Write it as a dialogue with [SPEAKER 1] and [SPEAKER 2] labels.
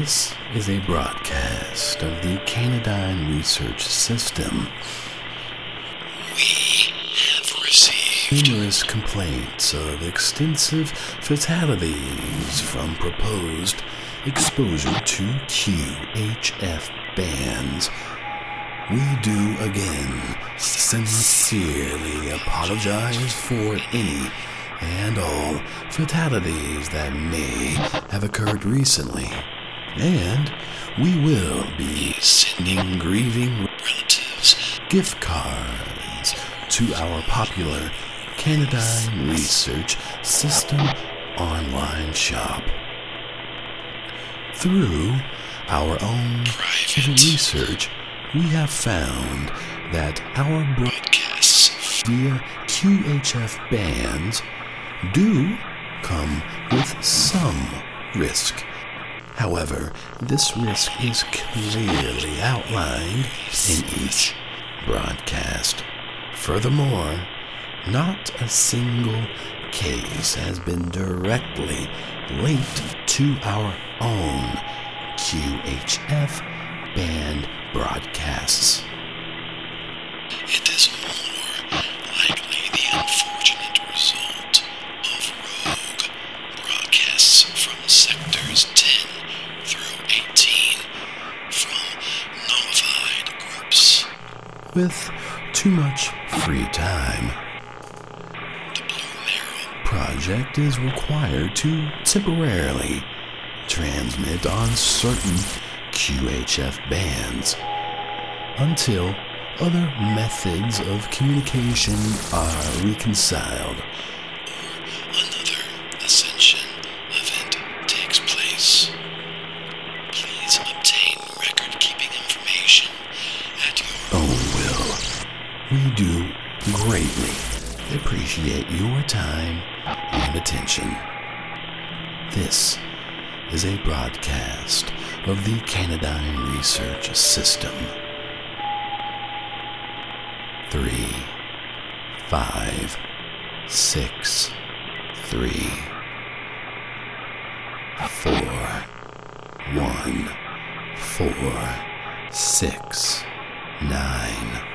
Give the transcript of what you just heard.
[SPEAKER 1] This is a broadcast of the Canadine Research System.
[SPEAKER 2] We have received
[SPEAKER 1] Numerous complaints of extensive fatalities from proposed exposure to QHF bands. We do again sincerely apologize for any and all fatalities that may have occurred recently. And we will be sending grieving
[SPEAKER 2] relatives
[SPEAKER 1] gift cards to our popular Canadyne Research System online shop. Through our own
[SPEAKER 2] Private.
[SPEAKER 1] research, we have found that our
[SPEAKER 2] broadcasts
[SPEAKER 1] via QHF bands do come with some risk. However, this risk is clearly outlined in each broadcast. Furthermore, not a single case has been directly linked to our own QHF band broadcasts. With too much free time, project is required to temporarily transmit on certain QHF bands until other methods of communication are reconciled. We do greatly appreciate your time and attention. This is a broadcast of the Canadine Research System. Three, five, six, three, four, one, four, six, nine.